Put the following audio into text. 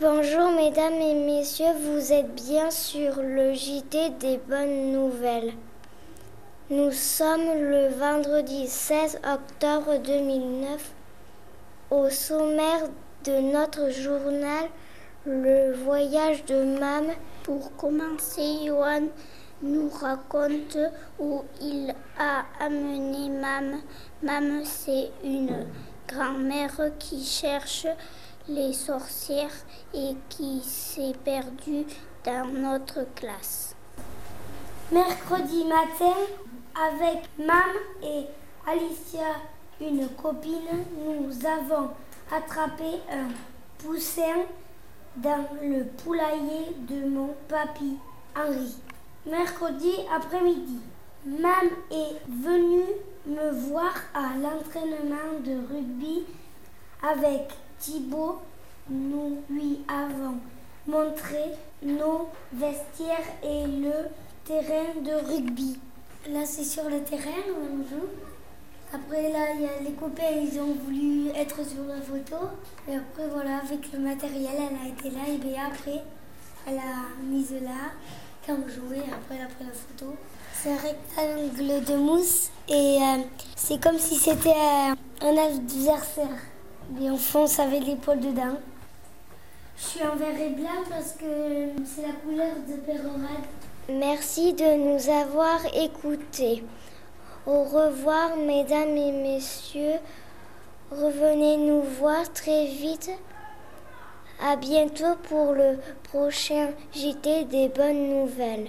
Bonjour mesdames et messieurs, vous êtes bien sur le JT des bonnes nouvelles. Nous sommes le vendredi 16 octobre 2009. Au sommaire de notre journal, le voyage de Mam. Pour commencer, Johan nous raconte où il a amené Mam. Mam, c'est une grand-mère qui cherche les sorcières et qui s'est perdue dans notre classe. Mercredi matin, avec Mam et Alicia, une copine, nous avons attrapé un poussin dans le poulailler de mon papy Henri. Mercredi après-midi, Mam est venue me voir à l'entraînement de rugby avec Thibaut. Nous lui avons montré nos vestiaires et le terrain de rugby. Là, c'est sur le terrain où on joue. Après, là, les copains, ils ont voulu être sur la photo. Et après, voilà, avec le matériel, elle a été là. Et après, elle a mis là. Quand on jouait, après, elle a pris la photo. C'est un rectangle de mousse. Et euh, c'est comme si c'était euh, un adversaire. On fonce avec l'épaule dedans. Je suis en vert et blanc parce que c'est la couleur de Pérorade. Merci de nous avoir écoutés. Au revoir, mesdames et messieurs. Revenez nous voir très vite. À bientôt pour le prochain JT des bonnes nouvelles.